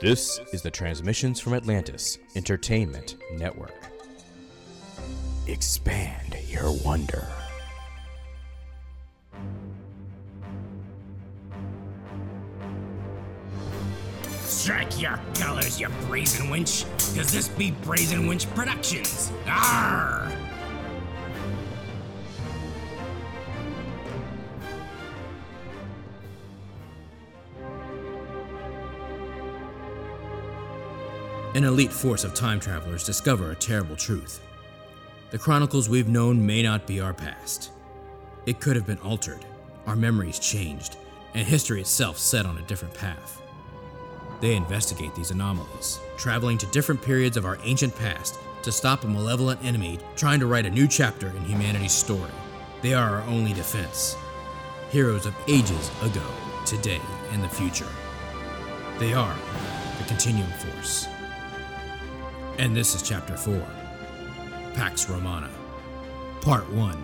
This is the Transmissions from Atlantis Entertainment Network. Expand your wonder. Strike your colors, you brazen winch, cause this be Brazen Winch Productions. Arr! An elite force of time travelers discover a terrible truth. The chronicles we've known may not be our past. It could have been altered, our memories changed, and history itself set on a different path. They investigate these anomalies, traveling to different periods of our ancient past to stop a malevolent enemy trying to write a new chapter in humanity's story. They are our only defense. Heroes of ages ago, today, and the future. They are the Continuum Force. And this is Chapter 4 Pax Romana, Part 1.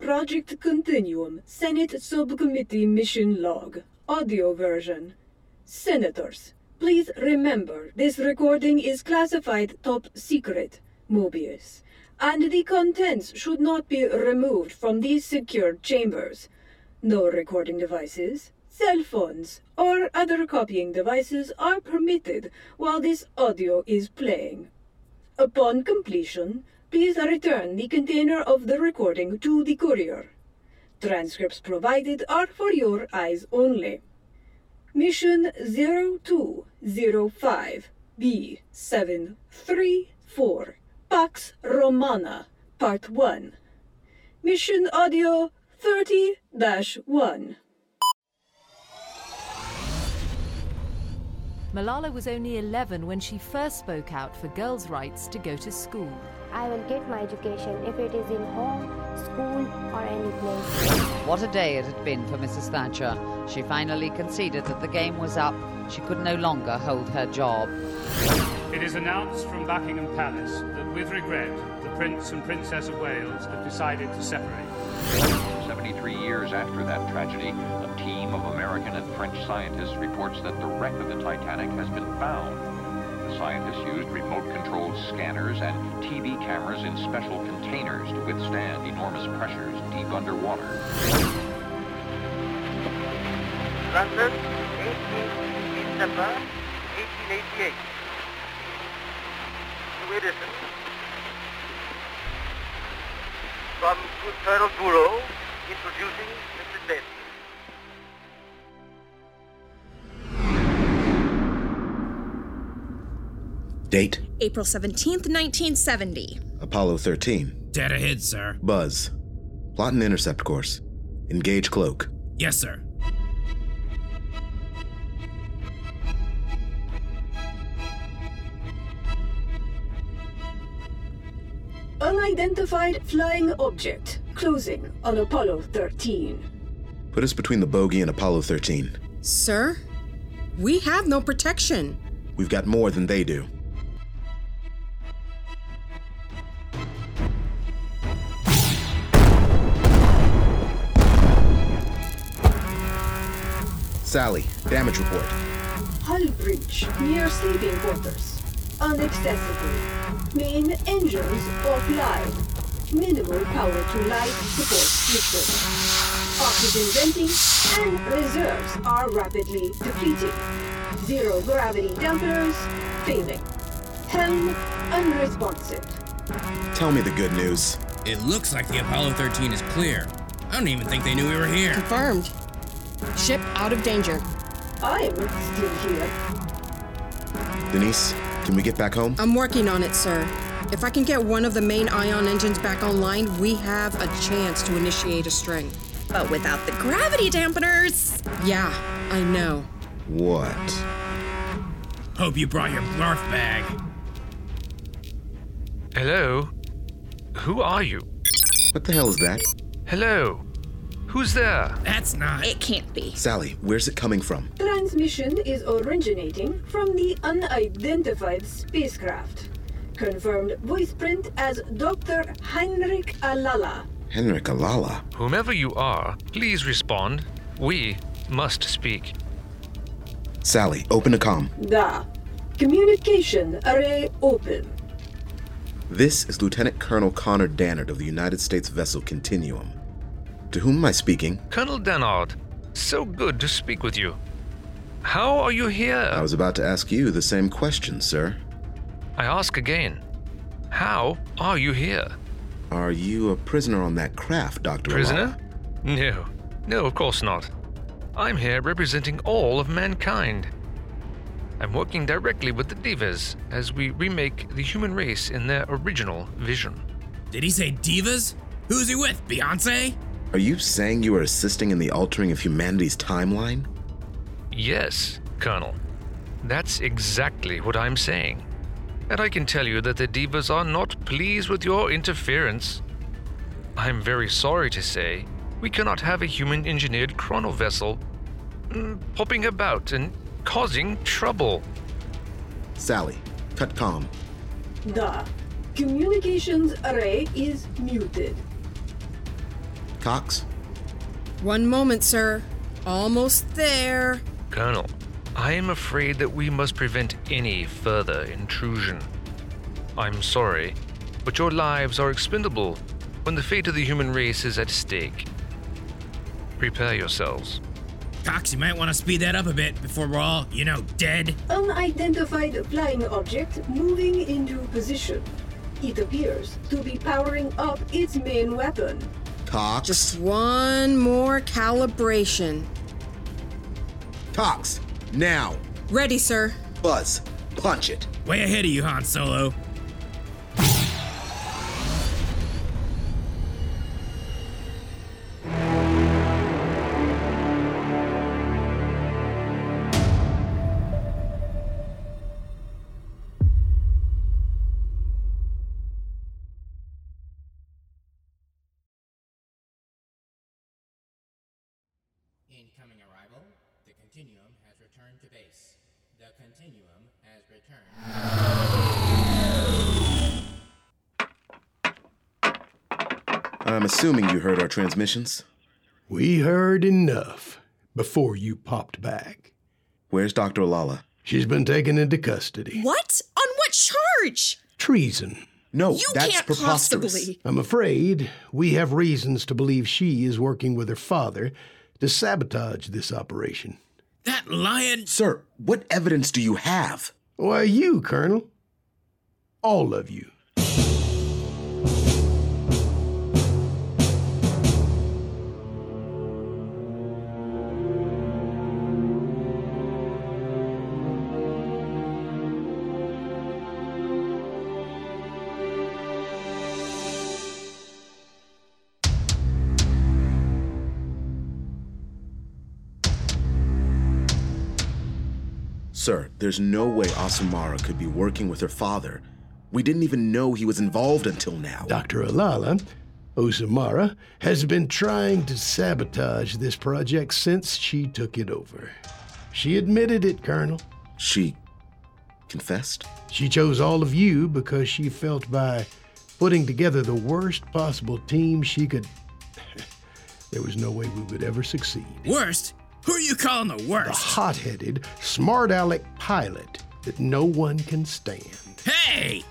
Project Continuum, Senate Subcommittee Mission Log, audio version. Senators, please remember this recording is classified top secret, Mobius, and the contents should not be removed from these secured chambers. No recording devices, cell phones, or other copying devices are permitted while this audio is playing. Upon completion, please return the container of the recording to the courier. Transcripts provided are for your eyes only. Mission 0205 B734 Pax Romana Part 1 Mission Audio 30 1 Malala was only 11 when she first spoke out for girls' rights to go to school. I will get my education if it is in home, school, or any place. What a day it had been for Mrs. Thatcher. She finally conceded that the game was up. She could no longer hold her job. It is announced from Buckingham Palace that, with regret, the Prince and Princess of Wales have decided to separate. 73 years after that tragedy, a team of American and French scientists reports that the wreck of the Titanic has been found. Scientists used remote-controlled scanners and TV cameras in special containers to withstand enormous pressures deep underwater. London, 18 December 1888. To Edison. From Colonel Gouraud, introducing Mrs. Benson. Date April 17th, 1970. Apollo 13. Dead ahead, sir. Buzz. Plot and intercept course. Engage cloak. Yes, sir. Unidentified flying object closing on Apollo 13. Put us between the bogey and Apollo 13. Sir, we have no protection. We've got more than they do. Sally, damage report. Hull breach near sleeping quarters. Unaccessible. Main engines offline. Minimal power to life support system. Oxygen venting and reserves are rapidly depleting. Zero gravity dampers failing. Helm unresponsive. Tell me the good news. It looks like the Apollo 13 is clear. I don't even think they knew we were here. Confirmed. Ship out of danger. I'm still here. Denise, can we get back home? I'm working on it, sir. If I can get one of the main ion engines back online, we have a chance to initiate a string. But without the gravity dampeners. Yeah, I know. What? Hope you brought your barf bag. Hello? Who are you? What the hell is that? Hello? Who's there? That's not. It can't be. Sally, where's it coming from? Transmission is originating from the unidentified spacecraft. Confirmed voice print as Dr. Heinrich Alala. Henrik Alala. Whomever you are, please respond. We must speak. Sally, open a com. Da. Communication array open. This is Lieutenant Colonel Connor Dannard of the United States vessel Continuum. To whom am I speaking? Colonel Dannard, so good to speak with you. How are you here? I was about to ask you the same question, sir. I ask again. How are you here? Are you a prisoner on that craft, Dr. Prisoner? Alala? No, no, of course not. I'm here representing all of mankind. I'm working directly with the divas as we remake the human race in their original vision. Did he say divas? Who's he with? Beyonce? Are you saying you are assisting in the altering of humanity's timeline? Yes, Colonel. That's exactly what I'm saying. And I can tell you that the divas are not pleased with your interference. I'm very sorry to say, we cannot have a human engineered chrono vessel mm, popping about and causing trouble. Sally, cut com. The Communications array is muted. Cox? One moment, sir. Almost there. Colonel, I am afraid that we must prevent any further intrusion. I'm sorry, but your lives are expendable when the fate of the human race is at stake. Prepare yourselves. Cox, you might want to speed that up a bit before we're all, you know, dead. Unidentified flying object moving into position. It appears to be powering up its main weapon. Cox? Just one more calibration. Cox, now. Ready, sir. Buzz, punch it. Way ahead of you, Han Solo. Assuming you heard our transmissions. We heard enough before you popped back. Where's Dr. Alala? She's been taken into custody. What? On what charge? Treason. No, you that's can't preposterous. possibly. I'm afraid we have reasons to believe she is working with her father to sabotage this operation. That lion. Sir, what evidence do you have? Why, you, Colonel. All of you. Sir, there's no way Asumara could be working with her father. We didn't even know he was involved until now. Dr. Alala, Osamara, has been trying to sabotage this project since she took it over. She admitted it, Colonel. She confessed? She chose all of you because she felt by putting together the worst possible team she could. there was no way we would ever succeed. Worst? Who are you calling the worst? The hot headed, smart aleck pilot that no one can stand. Hey!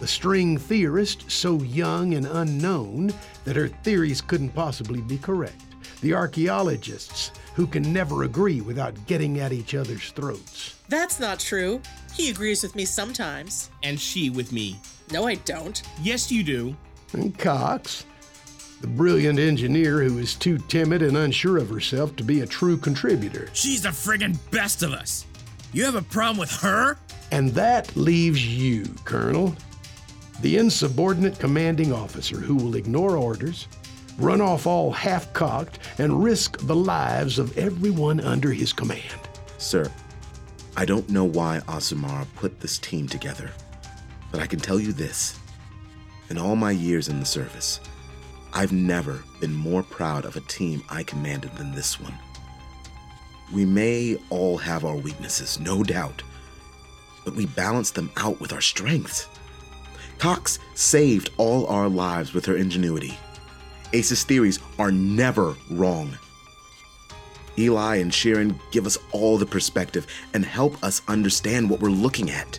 The string theorist, so young and unknown that her theories couldn't possibly be correct. The archaeologists, who can never agree without getting at each other's throats. That's not true. He agrees with me sometimes. And she with me. No, I don't. Yes, you do. And Cox, the brilliant engineer who is too timid and unsure of herself to be a true contributor. She's the friggin' best of us. You have a problem with her? And that leaves you, Colonel, the insubordinate commanding officer who will ignore orders, run off all half cocked, and risk the lives of everyone under his command. Sir, I don't know why Asumara put this team together, but I can tell you this. In all my years in the service, I've never been more proud of a team I commanded than this one. We may all have our weaknesses, no doubt, but we balance them out with our strengths. Cox saved all our lives with her ingenuity. Ace's theories are never wrong. Eli and Sharon give us all the perspective and help us understand what we're looking at.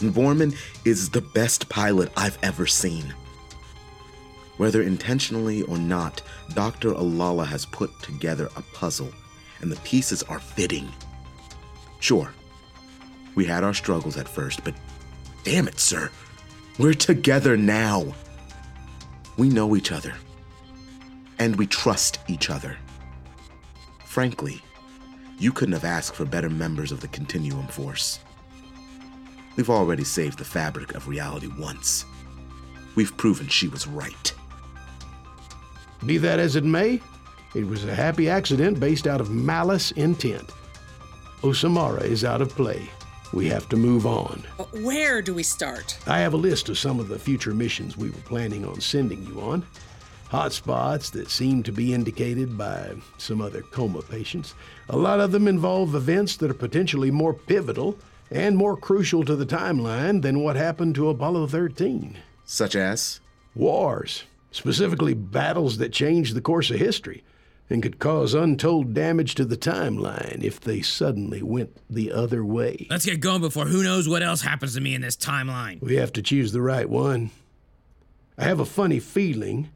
Borman is the best pilot I've ever seen. Whether intentionally or not, Dr. Alala has put together a puzzle, and the pieces are fitting. Sure, we had our struggles at first, but damn it, sir, we're together now. We know each other, and we trust each other. Frankly, you couldn't have asked for better members of the Continuum Force. We've already saved the fabric of reality once. We've proven she was right. Be that as it may, it was a happy accident based out of malice intent. Osamara is out of play. We have to move on. But where do we start? I have a list of some of the future missions we were planning on sending you on. Hotspots that seem to be indicated by some other coma patients. A lot of them involve events that are potentially more pivotal and more crucial to the timeline than what happened to Apollo 13. Such as? Wars, specifically battles that changed the course of history and could cause untold damage to the timeline if they suddenly went the other way. Let's get going before who knows what else happens to me in this timeline. We have to choose the right one. I have a funny feeling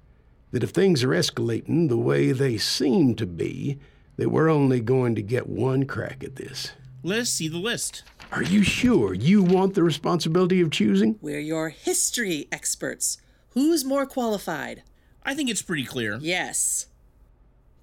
that if things are escalating the way they seem to be, that we're only going to get one crack at this. Let us see the list. Are you sure you want the responsibility of choosing? We're your history experts. Who's more qualified? I think it's pretty clear. Yes.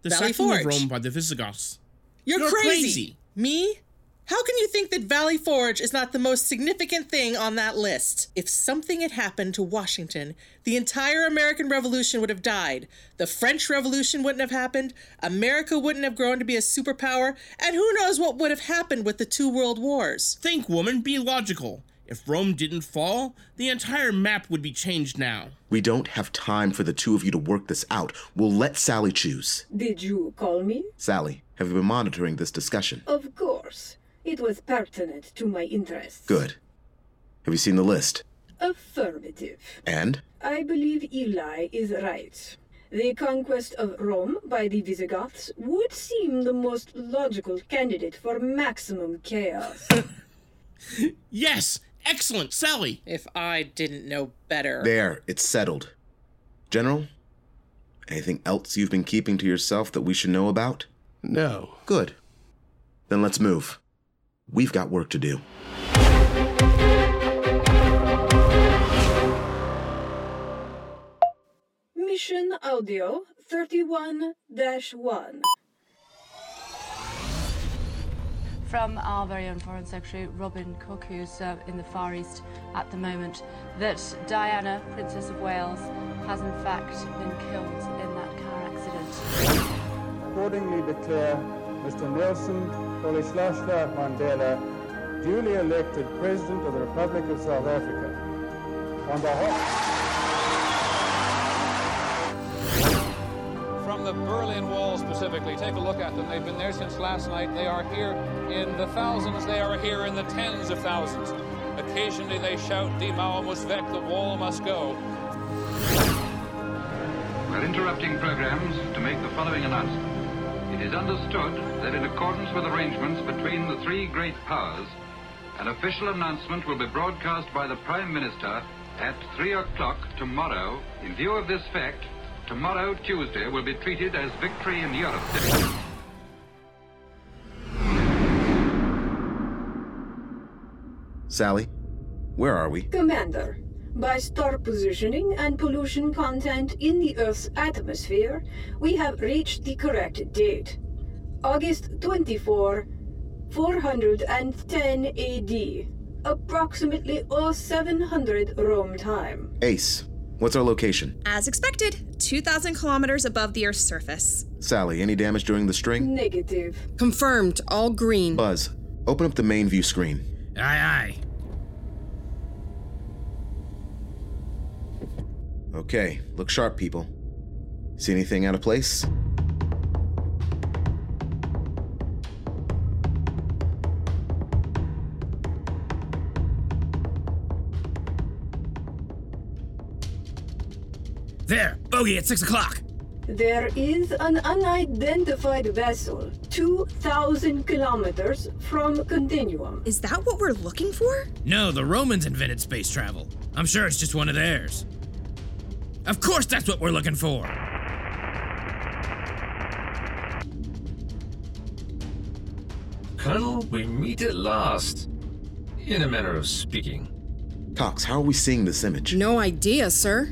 The Valley sacking of Rome by the Visigoths. You're, You're crazy. crazy. Me? How can you think that Valley Forge is not the most significant thing on that list? If something had happened to Washington, the entire American Revolution would have died. The French Revolution wouldn't have happened, America wouldn't have grown to be a superpower, and who knows what would have happened with the two world wars. Think, woman, be logical. If Rome didn't fall, the entire map would be changed now. We don't have time for the two of you to work this out. We'll let Sally choose. Did you call me? Sally, have you been monitoring this discussion? Of course. It was pertinent to my interests. Good. Have you seen the list? Affirmative. And? I believe Eli is right. The conquest of Rome by the Visigoths would seem the most logical candidate for maximum chaos. Yes! Excellent, Sally! If I didn't know better. There, it's settled. General, anything else you've been keeping to yourself that we should know about? No. Good. Then let's move. We've got work to do. Mission Audio 31 1. From our very own Foreign Secretary Robin Cook, who's uh, in the Far East at the moment, that Diana, Princess of Wales, has in fact been killed in that car accident. accordingly declare Mr. Nelson Rolihlahla Mandela duly elected President of the Republic of South Africa. On behalf From the Berlin Wall specifically, take a look at them. They've been there since last night. They are here in the thousands, they are here in the tens of thousands. Occasionally they shout, Die Mauer muss weg, the wall must go. We're interrupting programs to make the following announcement. It is understood that in accordance with arrangements between the three great powers, an official announcement will be broadcast by the Prime Minister at 3 o'clock tomorrow. In view of this fact, tomorrow, Tuesday, will be treated as Victory in Europe. Sally, where are we? Commander, by star positioning and pollution content in the Earth's atmosphere, we have reached the correct date. August 24, 410 AD. Approximately 0700 Rome time. Ace, what's our location? As expected, 2,000 kilometers above the Earth's surface. Sally, any damage during the string? Negative. Confirmed. All green. Buzz, open up the main view screen. Aye, aye. Okay, look sharp, people. See anything out of place? There, bogey at 6 o'clock. There is an unidentified vessel 2,000 kilometers from Continuum. Is that what we're looking for? No, the Romans invented space travel. I'm sure it's just one of theirs. Of course, that's what we're looking for. Colonel, we meet at last. In a manner of speaking. Cox, how are we seeing this image? No idea, sir.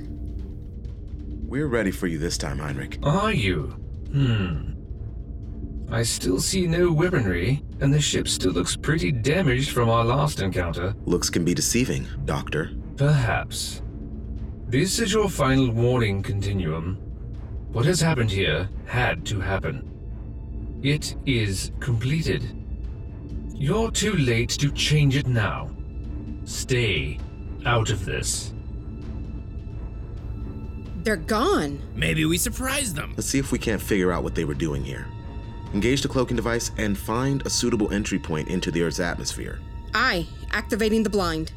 We're ready for you this time, Heinrich. Are you? Hmm. I still see no weaponry, and the ship still looks pretty damaged from our last encounter. Looks can be deceiving, Doctor. Perhaps. This is your final warning, Continuum. What has happened here had to happen. It is completed. You're too late to change it now. Stay out of this. They're gone. Maybe we surprised them. Let's see if we can't figure out what they were doing here. Engage the cloaking device and find a suitable entry point into the Earth's atmosphere. Aye, activating the blind.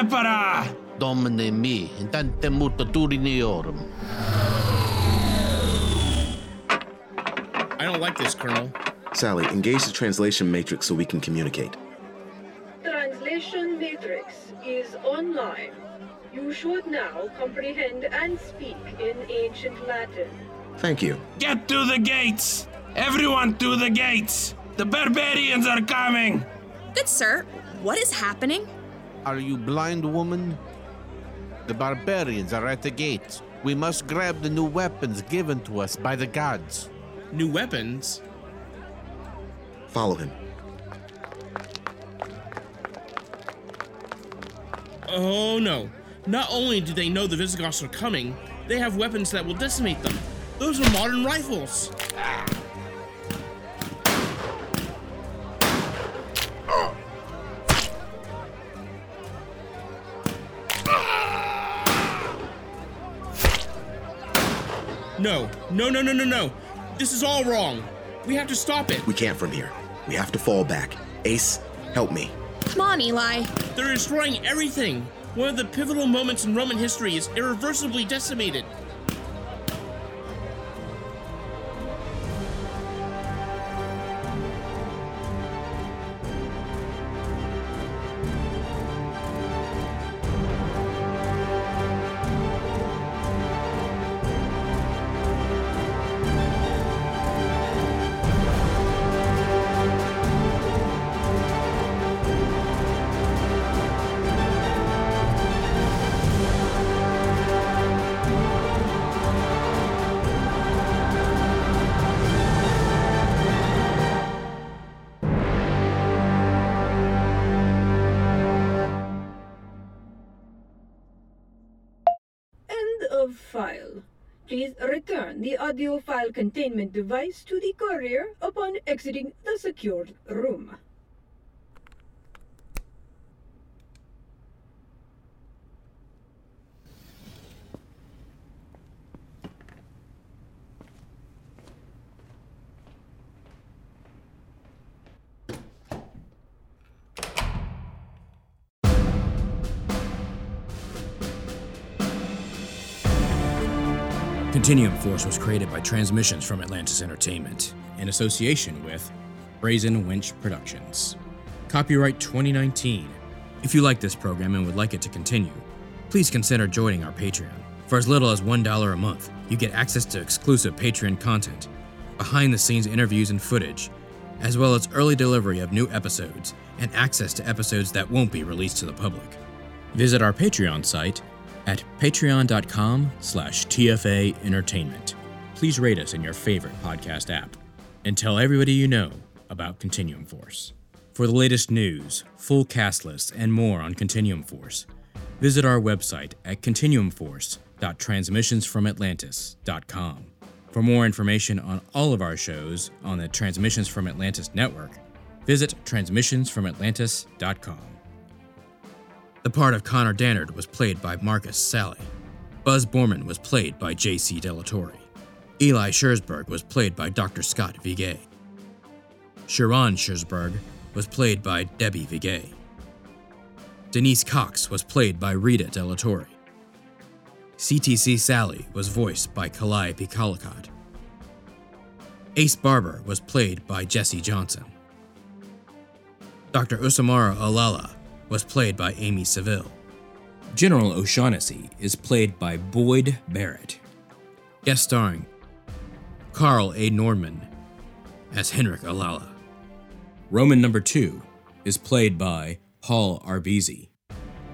Prepara! Domine mi, tante mutaturinorum. I don't like this, Colonel. Sally, engage the translation matrix so we can communicate. Translation matrix is online. You should now comprehend and speak in ancient Latin. Thank you. Get to the gates! Everyone to the gates! The barbarians are coming! Good sir, what is happening? Are you blind, woman? The barbarians are at the gates. We must grab the new weapons given to us by the gods. New weapons? Follow him. Oh no. Not only do they know the Visigoths are coming, they have weapons that will decimate them. Those are modern rifles. No, no, no, no, no, no. This is all wrong. We have to stop it. We can't from here. We have to fall back. Ace, help me. Come on, Eli. They're destroying everything. One of the pivotal moments in Roman history is irreversibly decimated. Of file. Please return the audio file containment device to the courier upon exiting the secured room. Continuum Force was created by transmissions from Atlantis Entertainment in association with Brazen Winch Productions. Copyright 2019. If you like this program and would like it to continue, please consider joining our Patreon. For as little as $1 a month, you get access to exclusive Patreon content, behind the scenes interviews and footage, as well as early delivery of new episodes and access to episodes that won't be released to the public. Visit our Patreon site at patreon.com slash tfa entertainment. please rate us in your favorite podcast app and tell everybody you know about Continuum Force. For the latest news, full cast lists, and more on Continuum Force, visit our website at continuumforce.transmissionsfromatlantis.com. For more information on all of our shows on the Transmissions from Atlantis network, visit transmissionsfromatlantis.com. The part of Connor Dannard was played by Marcus Sally. Buzz Borman was played by J.C. Delatorre. Eli Scherzberg was played by Dr. Scott Vigay. Sharon Scherzberg was played by Debbie Vigay. Denise Cox was played by Rita Delatorre. CTC Sally was voiced by Calliope Collicott. Ace Barber was played by Jesse Johnson. Dr. Usamara Alala was played by Amy Seville. General O'Shaughnessy is played by Boyd Barrett. Guest starring Carl A. Norman as Henrik Alala. Roman number two is played by Paul Arbezi.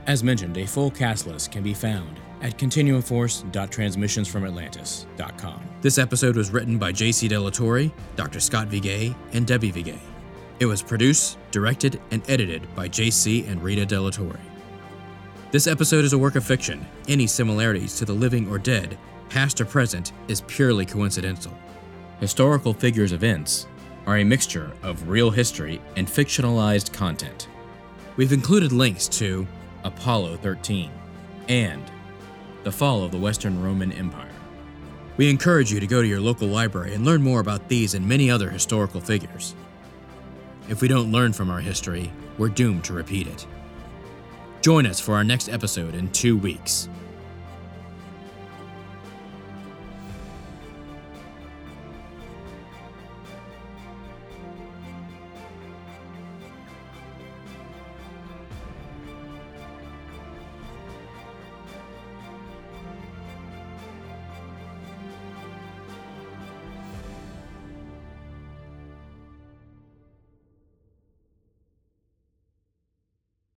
As mentioned, a full cast list can be found at continuumforce.transmissionsfromatlantis.com. This episode was written by J.C. Delatorre, Dr. Scott Vigay, and Debbie Vigay. It was produced, directed, and edited by J.C. and Rita Delatorre. This episode is a work of fiction. Any similarities to the living or dead, past or present, is purely coincidental. Historical figures events are a mixture of real history and fictionalized content. We've included links to Apollo 13 and the fall of the Western Roman Empire. We encourage you to go to your local library and learn more about these and many other historical figures. If we don't learn from our history, we're doomed to repeat it. Join us for our next episode in two weeks.